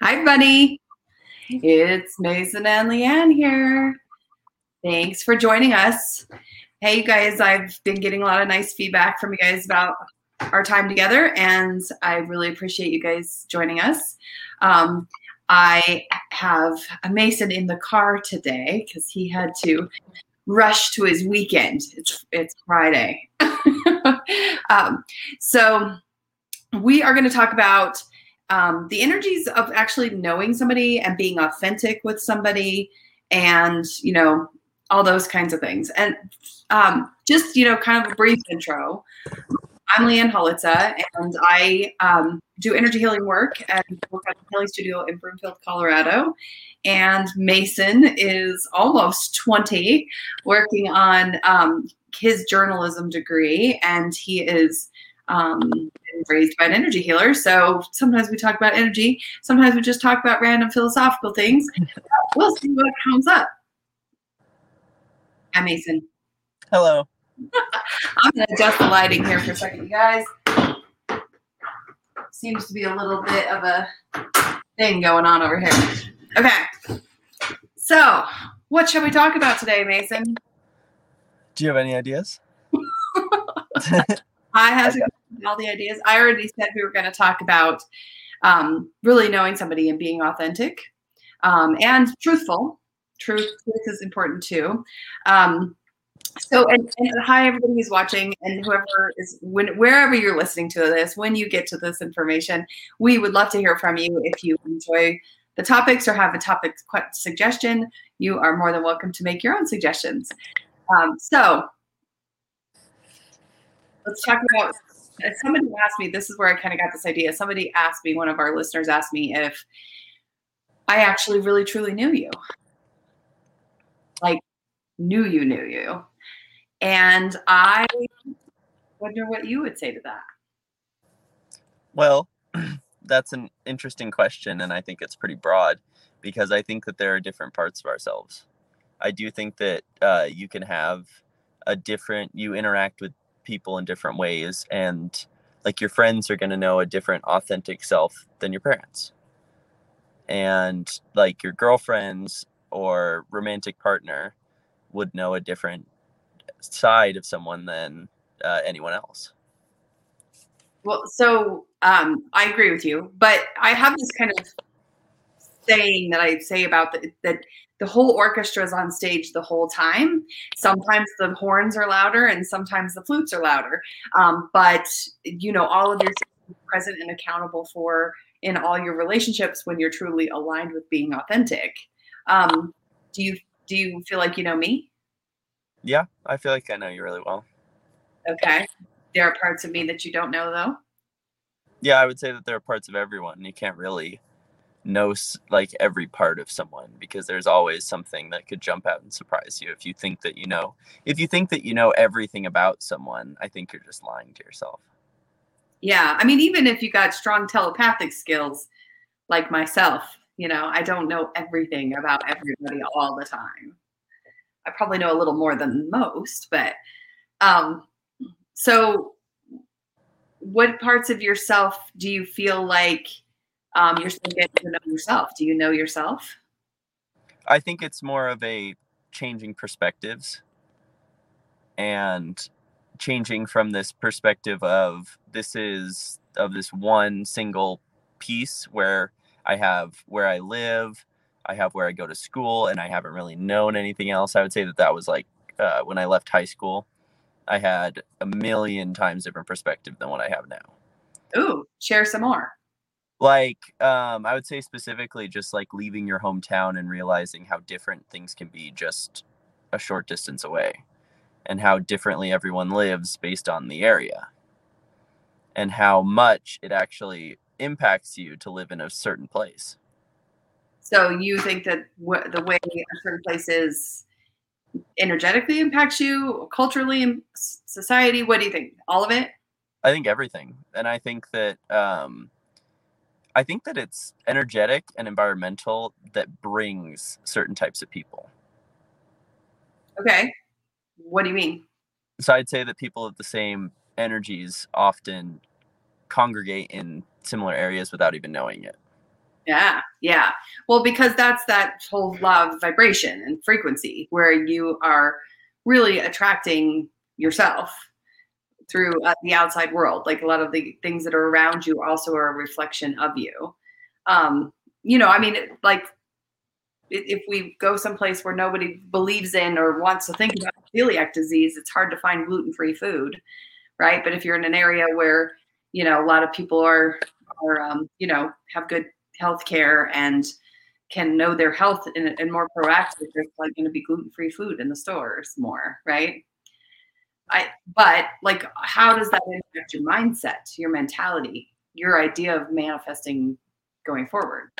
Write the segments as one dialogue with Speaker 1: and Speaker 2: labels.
Speaker 1: Hi, buddy. It's Mason and Leanne here. Thanks for joining us. Hey, you guys, I've been getting a lot of nice feedback from you guys about our time together, and I really appreciate you guys joining us. Um, I have a Mason in the car today because he had to rush to his weekend. It's it's Friday, um, so we are going to talk about um, the energies of actually knowing somebody and being authentic with somebody, and you know all those kinds of things. And um, just you know, kind of a brief intro. I'm Leanne Holitza, and I um, do energy healing work at work at the Healing Studio in Broomfield, Colorado. And Mason is almost 20, working on um, his journalism degree, and he is um, raised by an energy healer. So sometimes we talk about energy, sometimes we just talk about random philosophical things. we'll see what comes up. Hi, Mason.
Speaker 2: Hello.
Speaker 1: I'm going to adjust the lighting here for a second, you guys. Seems to be a little bit of a thing going on over here. Okay. So, what shall we talk about today, Mason?
Speaker 2: Do you have any ideas?
Speaker 1: I have all the ideas. I already said we were going to talk about um, really knowing somebody and being authentic um, and truthful. Truth, truth is important too. Um, so, and, and, hi everybody who's watching, and whoever is when wherever you're listening to this, when you get to this information, we would love to hear from you. If you enjoy the topics or have a topic suggestion, you are more than welcome to make your own suggestions. Um, so, let's talk about. Somebody asked me. This is where I kind of got this idea. Somebody asked me. One of our listeners asked me if I actually really truly knew you, like knew you knew you and I wonder what you would say to that.
Speaker 2: Well, that's an interesting question, and I think it's pretty broad because I think that there are different parts of ourselves. I do think that uh, you can have a different, you interact with people in different ways, and like your friends are going to know a different authentic self than your parents. And like your girlfriends or romantic partner would know a different side of someone than uh, anyone else.
Speaker 1: Well, so um, I agree with you, but I have this kind of saying that I say about the, that the whole orchestra is on stage the whole time. Sometimes the horns are louder, and sometimes the flutes are louder. Um, but you know, all of your present and accountable for in all your relationships when you're truly aligned with being authentic. Um, do you do you feel like you know me?
Speaker 2: Yeah, I feel like I know you really well.
Speaker 1: Okay. There are parts of me that you don't know, though.
Speaker 2: Yeah, I would say that there are parts of everyone. You can't really know like every part of someone because there's always something that could jump out and surprise you if you think that you know if you think that you know everything about someone i think you're just lying to yourself.
Speaker 1: Yeah i mean even if you got strong telepathic skills like myself you know i don't know everything about everybody all the time. I probably know a little more than most, but um, so what parts of yourself do you feel like um, you're still getting to know yourself? Do you know yourself?
Speaker 2: I think it's more of a changing perspectives and changing from this perspective of this is of this one single piece where I have where I live, I have where I go to school, and I haven't really known anything else. I would say that that was like uh, when I left high school. I had a million times different perspective than what I have now.
Speaker 1: Ooh, share some more.
Speaker 2: Like, um, I would say specifically just like leaving your hometown and realizing how different things can be just a short distance away and how differently everyone lives based on the area and how much it actually impacts you to live in a certain place.
Speaker 1: So you think that w- the way a certain place is energetically impacts you, culturally, in society? What do you think? All of it?
Speaker 2: I think everything, and I think that um, I think that it's energetic and environmental that brings certain types of people.
Speaker 1: Okay, what do you mean?
Speaker 2: So I'd say that people of the same energies often congregate in similar areas without even knowing it.
Speaker 1: Yeah, yeah. Well, because that's that whole law of vibration and frequency where you are really attracting yourself through uh, the outside world. Like a lot of the things that are around you also are a reflection of you. Um, you know, I mean, like if we go someplace where nobody believes in or wants to think about celiac disease, it's hard to find gluten-free food, right? But if you're in an area where you know a lot of people are are um, you know have good health care and can know their health and, and more proactive, there's like going to be gluten-free food in the stores more, right? I but like how does that impact your mindset, your mentality, your idea of manifesting going forward?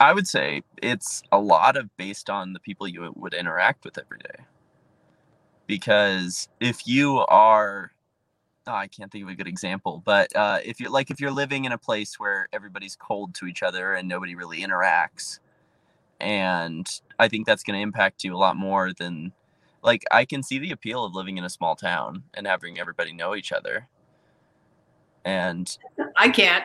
Speaker 2: I would say it's a lot of based on the people you would interact with every day. Because if you are, oh, I can't think of a good example, but uh, if you're like if you're living in a place where everybody's cold to each other and nobody really interacts, and I think that's going to impact you a lot more than like I can see the appeal of living in a small town and having everybody know each other. And
Speaker 1: I can't.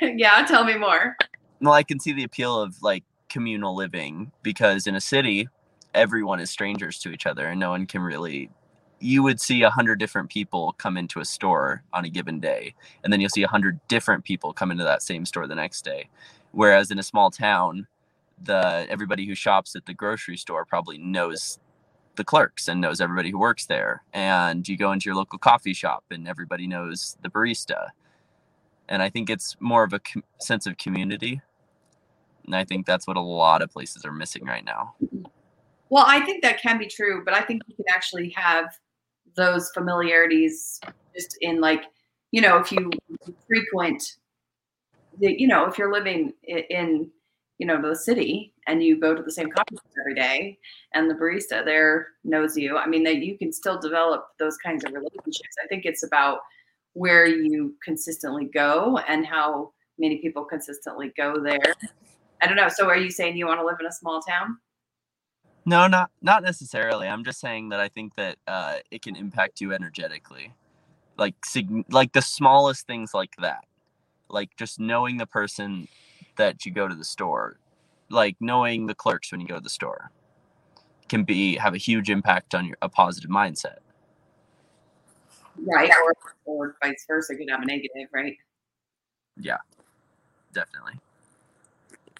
Speaker 1: yeah, tell me more
Speaker 2: well, I can see the appeal of like communal living because in a city, everyone is strangers to each other and no one can really. You would see a hundred different people come into a store on a given day, and then you'll see a hundred different people come into that same store the next day. Whereas in a small town, the everybody who shops at the grocery store probably knows the clerks and knows everybody who works there. And you go into your local coffee shop and everybody knows the barista. And I think it's more of a com- sense of community and I think that's what a lot of places are missing right now.
Speaker 1: Well, I think that can be true, but I think you can actually have those familiarities just in like, you know, if you frequent, the, you know, if you're living in, you know, the city and you go to the same coffee every day and the barista there knows you, I mean, that you can still develop those kinds of relationships. I think it's about where you consistently go and how many people consistently go there I don't know. So are you saying you want to live in a small town?
Speaker 2: No, not not necessarily. I'm just saying that I think that uh, it can impact you energetically, like sig- like the smallest things like that, like just knowing the person that you go to the store, like knowing the clerks when you go to the store, can be have a huge impact on your a positive mindset.
Speaker 1: Right, or, or vice versa, could have a negative, right?
Speaker 2: Yeah, definitely.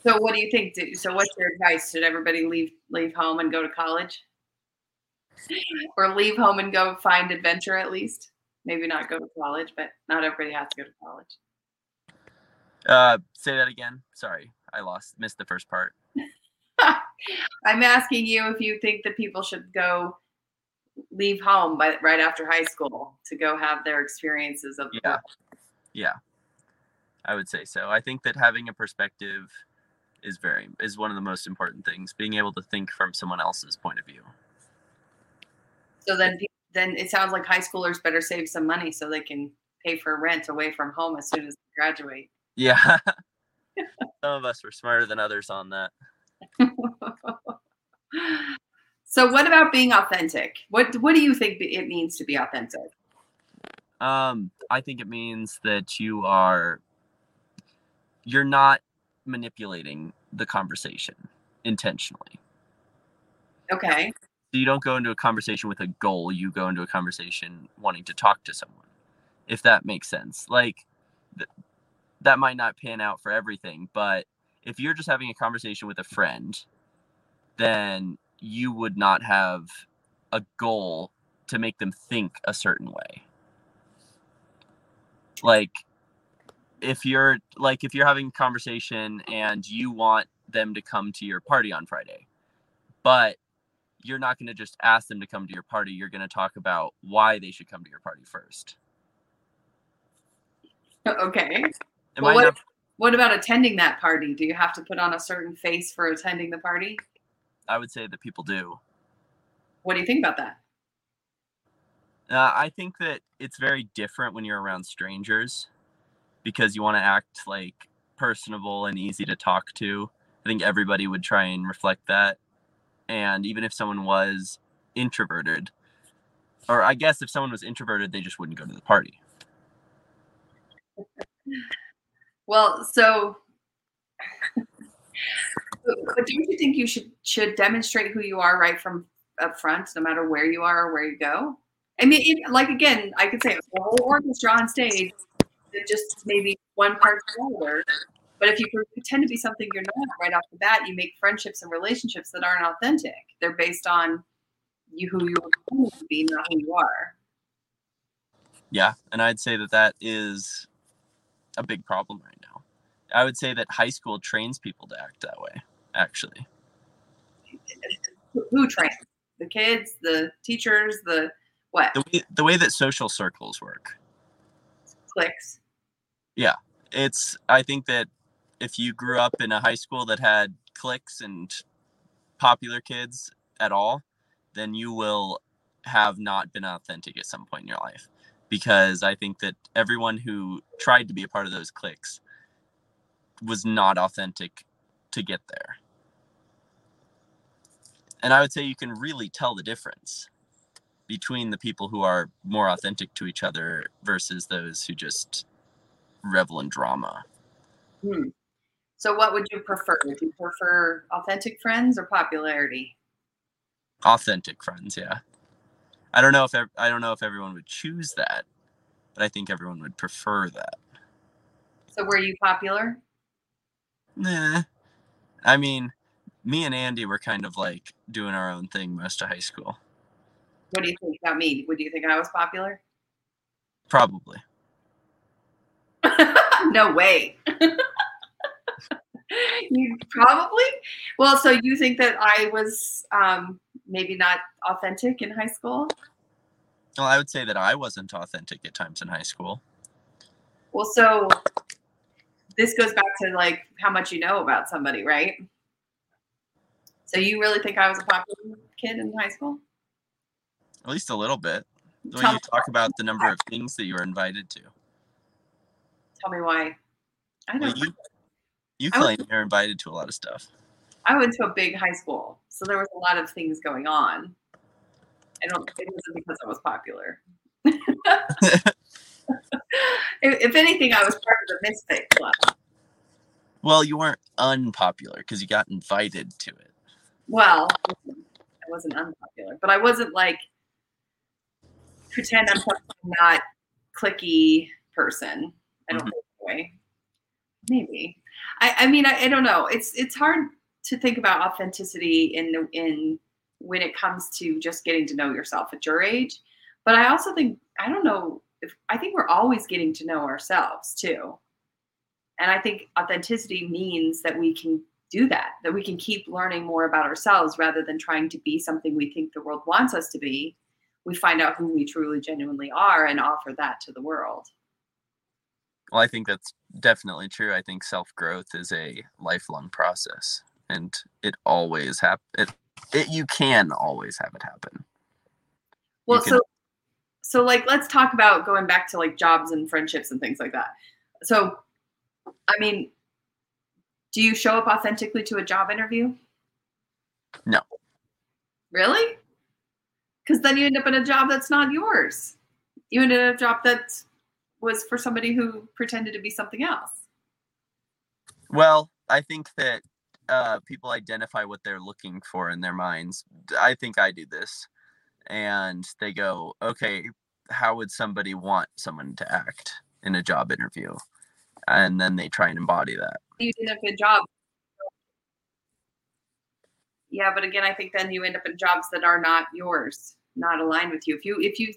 Speaker 1: So what do you think? So what's your advice? Should everybody leave leave home and go to college? or leave home and go find adventure at least? Maybe not go to college, but not everybody has to go to college.
Speaker 2: Uh, say that again. Sorry, I lost missed the first part.
Speaker 1: I'm asking you if you think that people should go leave home by, right after high school to go have their experiences of
Speaker 2: yeah, yeah. I would say so. I think that having a perspective is very is one of the most important things being able to think from someone else's point of view
Speaker 1: so then then it sounds like high schoolers better save some money so they can pay for rent away from home as soon as they graduate
Speaker 2: yeah some of us were smarter than others on that
Speaker 1: so what about being authentic what what do you think it means to be authentic
Speaker 2: um i think it means that you are you're not manipulating the conversation intentionally.
Speaker 1: Okay.
Speaker 2: So you don't go into a conversation with a goal, you go into a conversation wanting to talk to someone. If that makes sense. Like that might not pan out for everything, but if you're just having a conversation with a friend, then you would not have a goal to make them think a certain way. Like if you're like if you're having a conversation and you want them to come to your party on Friday, but you're not going to just ask them to come to your party. You're going to talk about why they should come to your party first.
Speaker 1: Okay. Well, what, not- what about attending that party? Do you have to put on a certain face for attending the party?
Speaker 2: I would say that people do.
Speaker 1: What do you think about that?
Speaker 2: Uh, I think that it's very different when you're around strangers because you want to act like personable and easy to talk to. I think everybody would try and reflect that. And even if someone was introverted, or I guess if someone was introverted, they just wouldn't go to the party.
Speaker 1: Well, so but, don't you think you should should demonstrate who you are right from up front, no matter where you are or where you go? I mean, it, like again, I could say a whole orchestra on stage, just maybe one part shoulder. But if you pretend to be something you're not right off the bat, you make friendships and relationships that aren't authentic. They're based on you who you are to be, not who you are.
Speaker 2: Yeah, and I'd say that that is a big problem right now. I would say that high school trains people to act that way. Actually,
Speaker 1: who trains the kids, the teachers, the what?
Speaker 2: The way, the way that social circles work.
Speaker 1: Clicks.
Speaker 2: Yeah, it's. I think that if you grew up in a high school that had cliques and popular kids at all, then you will have not been authentic at some point in your life. Because I think that everyone who tried to be a part of those cliques was not authentic to get there. And I would say you can really tell the difference between the people who are more authentic to each other versus those who just revel in drama.
Speaker 1: Hmm. So, what would you prefer? Would you prefer authentic friends or popularity?
Speaker 2: Authentic friends, yeah. I don't know if I don't know if everyone would choose that, but I think everyone would prefer that.
Speaker 1: So, were you popular?
Speaker 2: Nah. I mean, me and Andy were kind of like doing our own thing most of high school.
Speaker 1: What do you think about me? Would you think I was popular?
Speaker 2: Probably.
Speaker 1: no way. you probably. Well, so you think that I was um, maybe not authentic in high school?
Speaker 2: Well, I would say that I wasn't authentic at times in high school.
Speaker 1: Well, so this goes back to like how much you know about somebody, right? So you really think I was a popular kid in high school?
Speaker 2: At least a little bit. The way you talk about the number of things that you were invited to.
Speaker 1: Tell me why.
Speaker 2: I don't. Well, you, you claim you're invited to a lot of stuff.
Speaker 1: I went to a big high school, so there was a lot of things going on. I don't. It wasn't because I was popular. if, if, anything, I was part of the misfit club.
Speaker 2: Well, you weren't unpopular because you got invited to it.
Speaker 1: Well, I wasn't unpopular, but I wasn't like pretend I'm not clicky person. I don't mm-hmm. Maybe. I, I mean, I, I don't know. It's it's hard to think about authenticity in the in when it comes to just getting to know yourself at your age. But I also think I don't know if I think we're always getting to know ourselves too. And I think authenticity means that we can do that, that we can keep learning more about ourselves rather than trying to be something we think the world wants us to be. We find out who we truly genuinely are and offer that to the world.
Speaker 2: Well, I think that's definitely true. I think self growth is a lifelong process, and it always happen. It, it you can always have it happen.
Speaker 1: Well, can- so so like let's talk about going back to like jobs and friendships and things like that. So, I mean, do you show up authentically to a job interview?
Speaker 2: No.
Speaker 1: Really? Because then you end up in a job that's not yours. You end up in a job that was for somebody who pretended to be something else?
Speaker 2: Well, I think that uh, people identify what they're looking for in their minds. I think I do this. And they go, okay, how would somebody want someone to act in a job interview? And then they try and embody that.
Speaker 1: You did a good job. Yeah, but again, I think then you end up in jobs that are not yours, not aligned with you. If you, if you,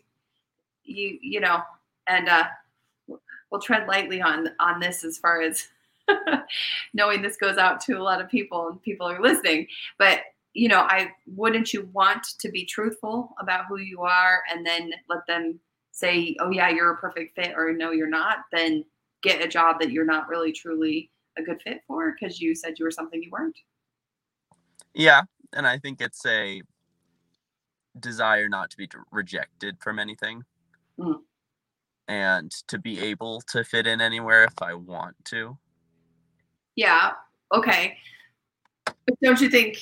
Speaker 1: you, you know, and uh, we'll tread lightly on on this as far as knowing this goes out to a lot of people and people are listening. But you know i wouldn't you want to be truthful about who you are and then let them say oh yeah you're a perfect fit or no you're not then get a job that you're not really truly a good fit for because you said you were something you weren't.
Speaker 2: Yeah and i think it's a desire not to be rejected from anything. Mm. And to be able to fit in anywhere if I want to.
Speaker 1: Yeah. Okay. But don't you think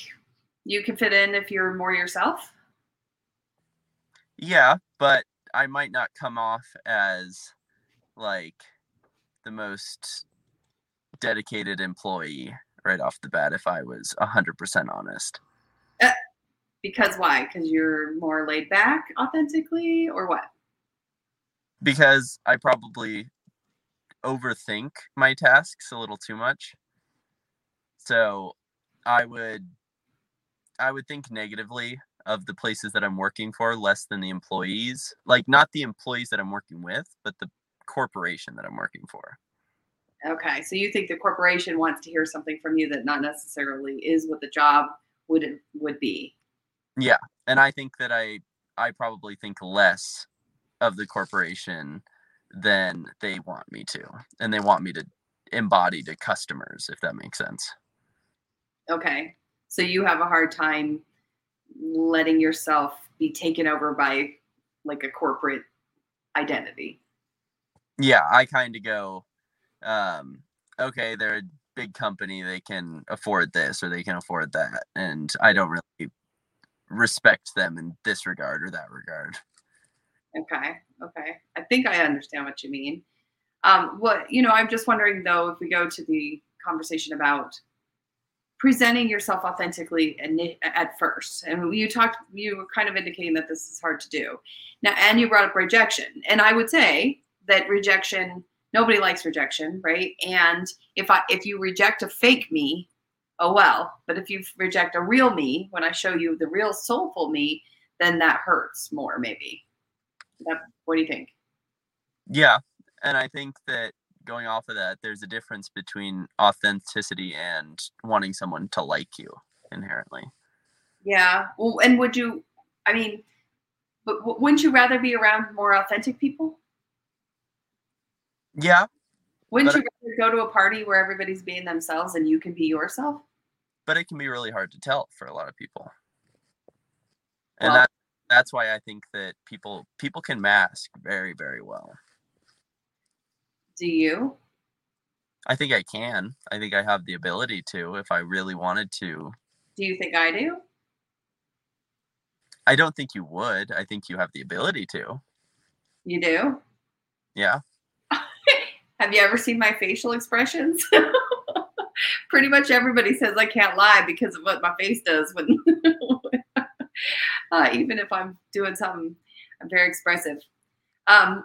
Speaker 1: you can fit in if you're more yourself?
Speaker 2: Yeah, but I might not come off as like the most dedicated employee right off the bat if I was 100% honest.
Speaker 1: Uh, because why? Because you're more laid back authentically, or what?
Speaker 2: Because I probably overthink my tasks a little too much. So I would I would think negatively of the places that I'm working for less than the employees. Like not the employees that I'm working with, but the corporation that I'm working for.
Speaker 1: Okay, so you think the corporation wants to hear something from you that not necessarily is what the job would would be.
Speaker 2: Yeah, and I think that I I probably think less of the corporation than they want me to, and they want me to embody to customers, if that makes sense.
Speaker 1: Okay, so you have a hard time letting yourself be taken over by like a corporate identity.
Speaker 2: Yeah, I kind of go um, okay, they're a big company, they can afford this or they can afford that. And I don't really respect them in this regard or that regard.
Speaker 1: Okay. Okay. I think I understand what you mean. Um, what, you know, I'm just wondering though, if we go to the conversation about presenting yourself authentically at first and you talked you were kind of indicating that this is hard to do now and you brought up rejection and i would say that rejection nobody likes rejection, right? And if I if you reject a fake me, oh well. But if you reject a real me, when I show you the real soulful me, then that hurts more, maybe. That, what do you think?
Speaker 2: Yeah, and I think that going off of that, there's a difference between authenticity and wanting someone to like you inherently.
Speaker 1: Yeah. Well, and would you? I mean, but wouldn't you rather be around more authentic people?
Speaker 2: Yeah.
Speaker 1: Wouldn't you rather go to a party where everybody's being themselves and you can be yourself?
Speaker 2: But it can be really hard to tell for a lot of people. And well, that that's why I think that people people can mask very, very well.
Speaker 1: Do you?
Speaker 2: I think I can. I think I have the ability to if I really wanted to.
Speaker 1: Do you think I do?
Speaker 2: I don't think you would. I think you have the ability to.
Speaker 1: You do?
Speaker 2: Yeah.
Speaker 1: Have you ever seen my facial expressions? Pretty much everybody says I can't lie because of what my face does when, uh, even if I'm doing something, I'm very expressive. Um,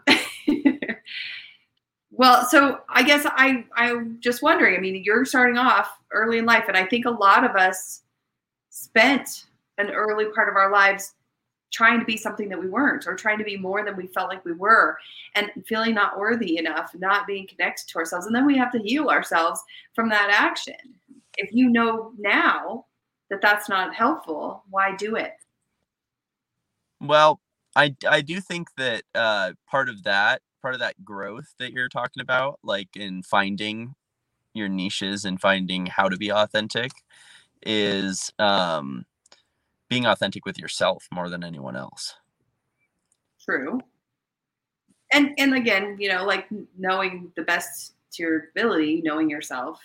Speaker 1: well, so I guess I I'm just wondering. I mean, you're starting off early in life, and I think a lot of us spent an early part of our lives trying to be something that we weren't or trying to be more than we felt like we were and feeling not worthy enough not being connected to ourselves and then we have to heal ourselves from that action if you know now that that's not helpful why do it
Speaker 2: well i i do think that uh part of that part of that growth that you're talking about like in finding your niches and finding how to be authentic is um being authentic with yourself more than anyone else.
Speaker 1: True. And and again, you know, like knowing the best to your ability, knowing yourself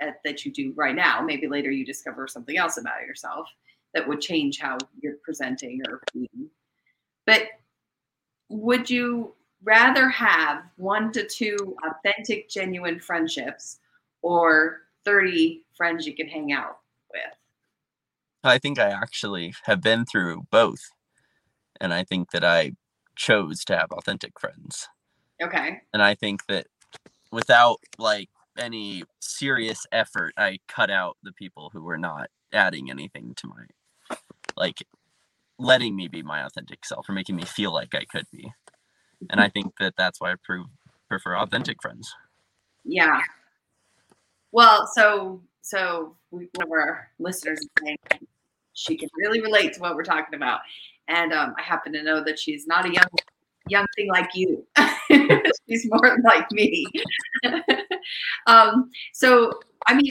Speaker 1: at, that you do right now. Maybe later you discover something else about yourself that would change how you're presenting or being. But would you rather have one to two authentic, genuine friendships or 30 friends you can hang out with?
Speaker 2: I think I actually have been through both. And I think that I chose to have authentic friends.
Speaker 1: Okay.
Speaker 2: And I think that without like any serious effort, I cut out the people who were not adding anything to my, like, letting me be my authentic self or making me feel like I could be. And I think that that's why I prove, prefer authentic friends.
Speaker 1: Yeah. Well, so so one of our listeners is saying she can really relate to what we're talking about. And um, I happen to know that she's not a young young thing like you. she's more like me. um, so, I mean,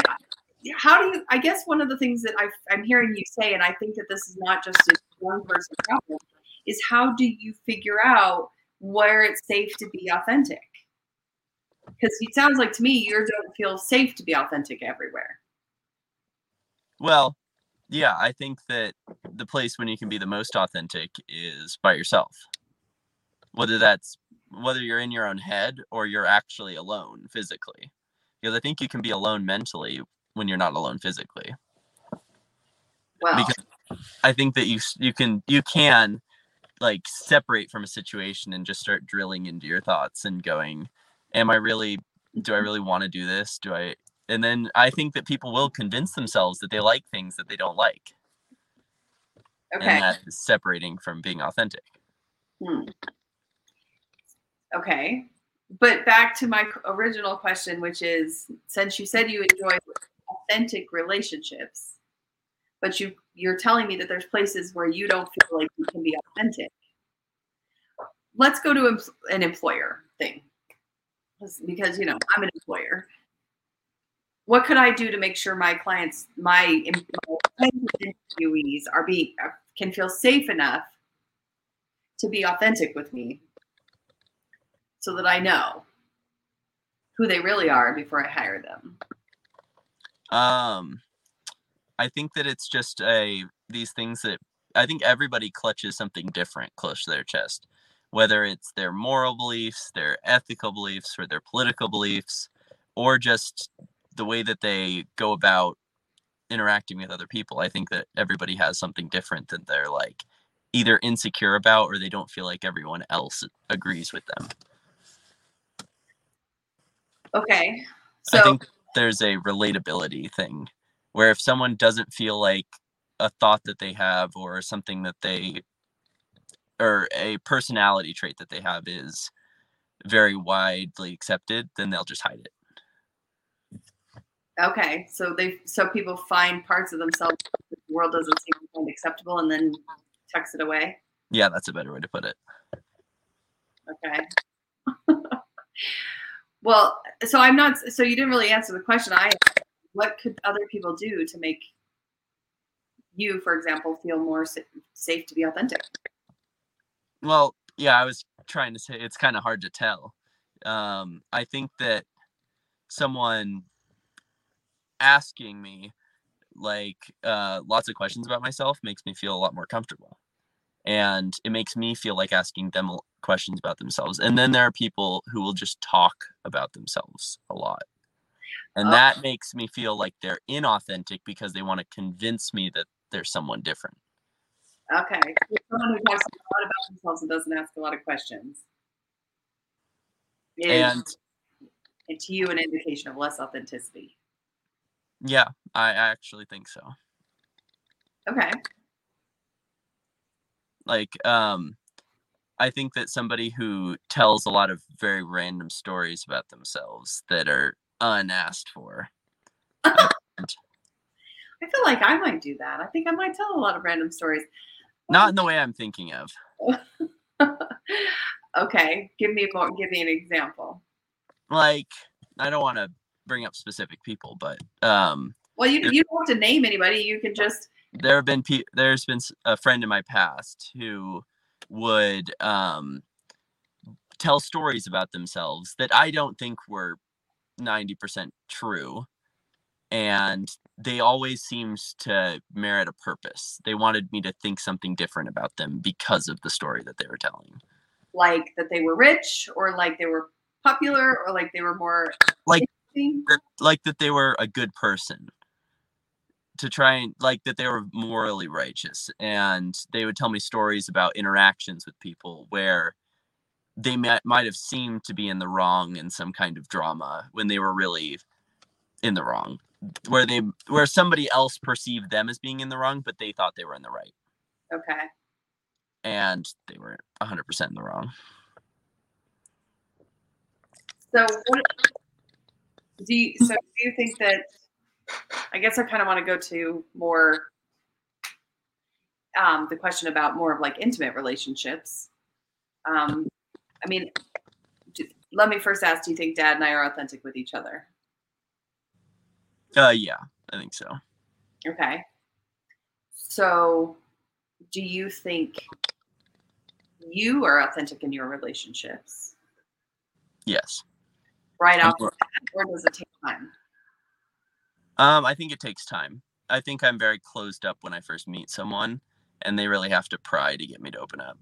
Speaker 1: how do you? I guess one of the things that i am hearing you say, and I think that this is not just a one person problem, is how do you figure out where it's safe to be authentic? Because it sounds like to me you don't feel safe to be authentic everywhere.
Speaker 2: Well, yeah, I think that the place when you can be the most authentic is by yourself. Whether that's whether you're in your own head or you're actually alone physically. Because I think you can be alone mentally when you're not alone physically.
Speaker 1: Well,
Speaker 2: Because I think that you you can you can like separate from a situation and just start drilling into your thoughts and going, am I really do I really want to do this? Do I and then I think that people will convince themselves that they like things that they don't like.
Speaker 1: okay.
Speaker 2: And that is separating from being authentic.
Speaker 1: Hmm. Okay. But back to my original question, which is since you said you enjoy authentic relationships, but you you're telling me that there's places where you don't feel like you can be authentic. Let's go to an employer thing. Because you know, I'm an employer. What could I do to make sure my clients, my, em- my interviewees are being can feel safe enough to be authentic with me so that I know who they really are before I hire them.
Speaker 2: Um, I think that it's just a these things that I think everybody clutches something different close to their chest, whether it's their moral beliefs, their ethical beliefs, or their political beliefs, or just the way that they go about interacting with other people. I think that everybody has something different that they're like either insecure about or they don't feel like everyone else agrees with them.
Speaker 1: Okay.
Speaker 2: I think there's a relatability thing where if someone doesn't feel like a thought that they have or something that they or a personality trait that they have is very widely accepted, then they'll just hide it.
Speaker 1: okay. So they so people find parts of themselves that the world doesn't seem to find acceptable and then tucks it away.
Speaker 2: Yeah, that's a better way to put it.
Speaker 1: Okay. well, so I'm not so you didn't really answer the question I asked. What could other people do to make you, for example, feel more sa- safe to be authentic?
Speaker 2: Well, yeah, I was trying to say it's kind of hard to tell. Um, I think that someone asking me like uh, lots of questions about myself makes me feel a lot more comfortable, and it makes me feel like asking them questions about themselves. And then there are people who will just talk about themselves a lot, and
Speaker 1: Oh.
Speaker 2: that makes me feel like they're inauthentic because they want to convince me that they're someone different.
Speaker 1: Okay. So Someone who talks a lot about themselves and doesn't ask a lot of questions. Is,
Speaker 2: And
Speaker 1: and to you, an indication of less authenticity.
Speaker 2: yeah, I I actually think so.
Speaker 1: Okay.
Speaker 2: like um i think that somebody who tells a lot of very random stories about themselves that are unasked for
Speaker 1: I feel like I might do that. I think I might tell a lot of random stories.
Speaker 2: not in the way i'm thinking of
Speaker 1: okay. Give me more. Give me an example.
Speaker 2: like i don't want to bring up specific people but um
Speaker 1: Well, you you don't have to name anybody. You can just
Speaker 2: there have been pe- there's been a friend in my past who would um tell stories about themselves that i don't think were 90% true and they always seemed to merit a purpose. They wanted me to think something different about them because of the story that they were telling.
Speaker 1: Like that they were rich, or like they were popular, or like they were more
Speaker 2: Like- that, like that they were a good person. To try and like that they were morally righteous and they would tell me stories about interactions with people where they might, might have seemed to be in the wrong in some kind of drama when they were really in the wrong where they where somebody else perceived them as being in the wrong but they thought they were in the right
Speaker 1: Okay.
Speaker 2: and they were 100% in the wrong
Speaker 1: So what do you so do you think that I guess I kind of want to go to more um the question about more of like intimate relationships. Um I mean let me first ask do you think dad and I are authentic with each other?
Speaker 2: uh yeah i think so
Speaker 1: Okay. So do you think you are authentic in your relationships
Speaker 2: yes
Speaker 1: right
Speaker 2: I'm
Speaker 1: off or does it take time?
Speaker 2: Um, I think it takes time. I think I'm very closed up when I first meet someone, and they really have to pry to get me to open up.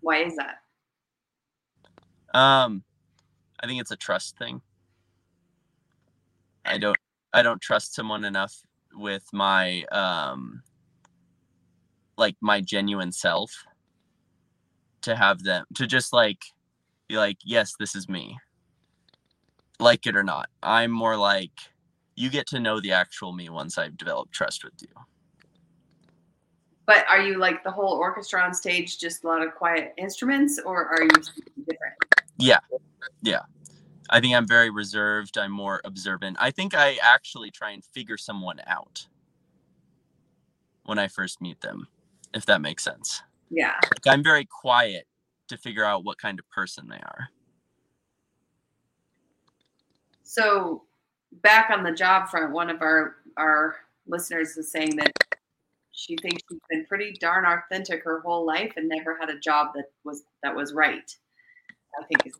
Speaker 1: Why is that?
Speaker 2: Um, I think it's a trust thing. I don't. I don't trust someone enough with my um like my genuine self to have them to just like be like yes this is me like it or not i'm more like you get to know the actual me once i've developed trust with you
Speaker 1: But are you like the whole orchestra on stage, just a lot of quiet instruments, or are you different?
Speaker 2: I think i'm very reserved. I'm more observant. I think i actually try and figure someone out when i first meet them if that makes sense.
Speaker 1: Yeah.
Speaker 2: Like, i'm very quiet to figure out what kind of person they are.
Speaker 1: So back on the job front, one of our our listeners is saying that she thinks she's been pretty darn authentic her whole life and never had a job that was that was right. I think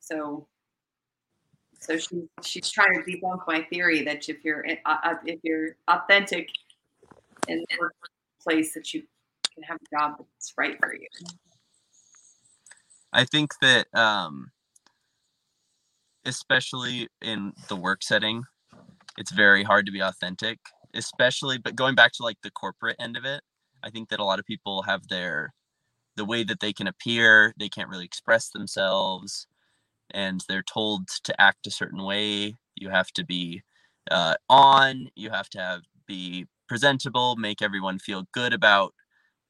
Speaker 1: so. So she she's trying to debunk my theory that if you're uh, uh, if you're authentic in the workplace that you can have a job that's right for you.
Speaker 2: I think that um especially in the work setting, it's very hard to be authentic, especially but going back to like the corporate end of it, I think that a lot of people have their the way that they can appear, they can't really express themselves and they're told to act a certain way. You have to be uh, on, you have to have be presentable, make everyone feel good about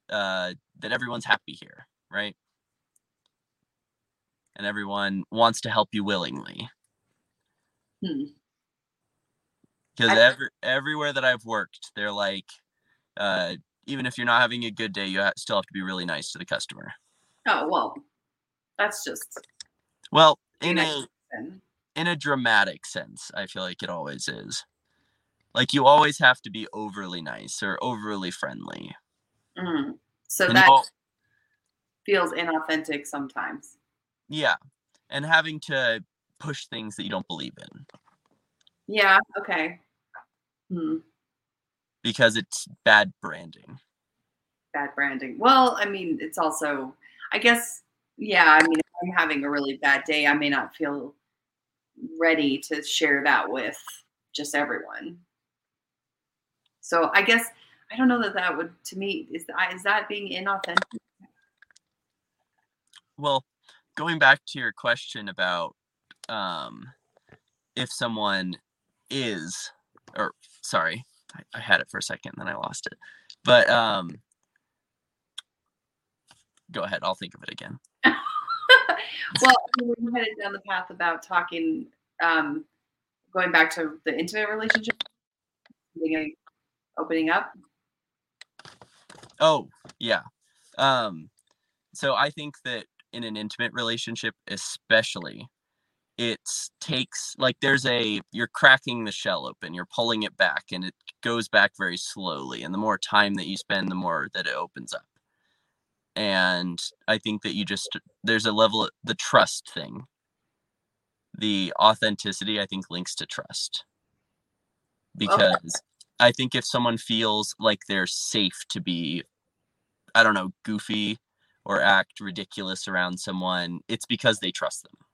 Speaker 2: uh, that everyone's happy here, right? and everyone wants to help you willingly.
Speaker 1: Hmm.
Speaker 2: Because
Speaker 1: I-
Speaker 2: every everywhere that I've worked, they're like, uh, even if you're not having a good day, you ha- still have to be really nice to the customer.
Speaker 1: Oh well, that's just
Speaker 2: Well, in a in a dramatic sense, I feel like it always is. Like you always have to be overly nice or overly friendly.
Speaker 1: Mm. So
Speaker 2: And
Speaker 1: that
Speaker 2: al-
Speaker 1: feels inauthentic sometimes.
Speaker 2: yeah, and having to push things that you don't believe in
Speaker 1: Yeah. Okay. Hmm.
Speaker 2: Because it's bad branding.
Speaker 1: Bad branding. Well, I mean, it's also, I guess, yeah. I mean, if I'm having a really bad day, I may not feel ready to share that with just everyone. So I guess I don't know that that would to me is that is that being inauthentic?
Speaker 2: Well, going back to your question about um, if someone is, or sorry, I, I had it for a second, then I lost it. But um, go ahead, I'll think of it again.
Speaker 1: well, we headed down the path about talking, um, going back to the intimate relationship, opening up.
Speaker 2: Oh, yeah. Um, so I think that in an intimate relationship, especially, it takes like there's a you're cracking the shell open, you're pulling it back, and it goes back very slowly. And the more time that you spend, the more that it opens up. And I think that you just there's a level of the trust thing. The authenticity, I think, links to trust. Oh, because I think if someone feels like they're safe to be, I don't know, goofy or act ridiculous around someone, it's because they trust them.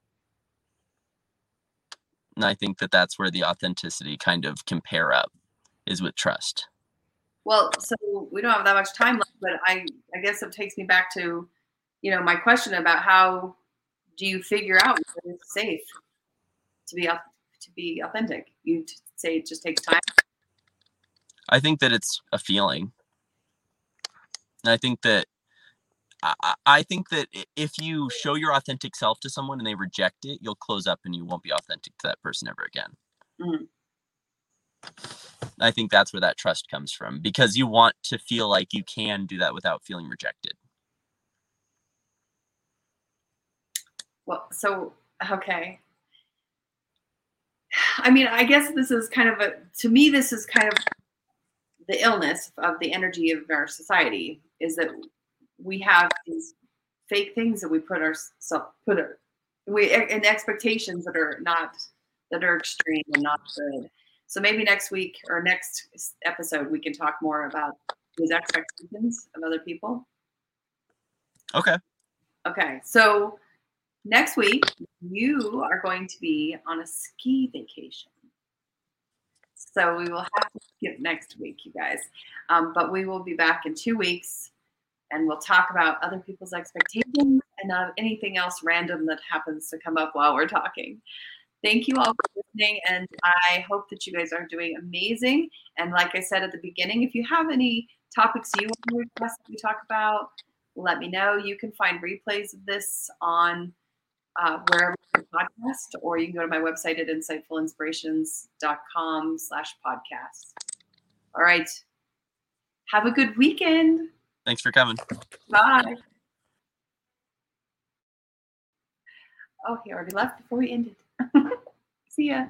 Speaker 2: And I think that that's where the authenticity kind of can pair up is with trust.
Speaker 1: Well, so we don't have that much time left, but I, I guess it takes me back to, you know, my question about how do you figure out when it's safe to be to be authentic? You say it just takes time.
Speaker 2: I think that it's a feeling. And I think that I, think that if you show your authentic self to someone and they reject it, you'll close up and you won't be authentic to that person ever again.
Speaker 1: Mhm.
Speaker 2: I think that's where that trust comes from because you want to feel like you can do that without feeling rejected.
Speaker 1: Well, so okay. I mean, I guess this is kind of a to me this is kind of the illness of the energy of our society is that we have these fake things that we put ourselves put our, we and expectations that are not that are extreme and not good. So maybe next week or next episode we can talk more about these expectations of other people.
Speaker 2: Okay.
Speaker 1: Okay, so next week you are going to be on a ski vacation. So we will have to skip next week, you guys. Um, but we will be back in two weeks and we'll talk about other people's expectations and uh, anything else random that happens to come up while we're talking. Thank you all for listening, and I hope that you guys are doing amazing. And like I said at the beginning, if you have any topics you want to request that we talk about, let me know. You can find replays of this on uh, wherever you podcast, or you can go to my website at insightfulinspirations.com slash podcast. All right. Have a good weekend.
Speaker 2: Thanks for coming.
Speaker 1: Bye. Oh, he already left before we ended. See ya.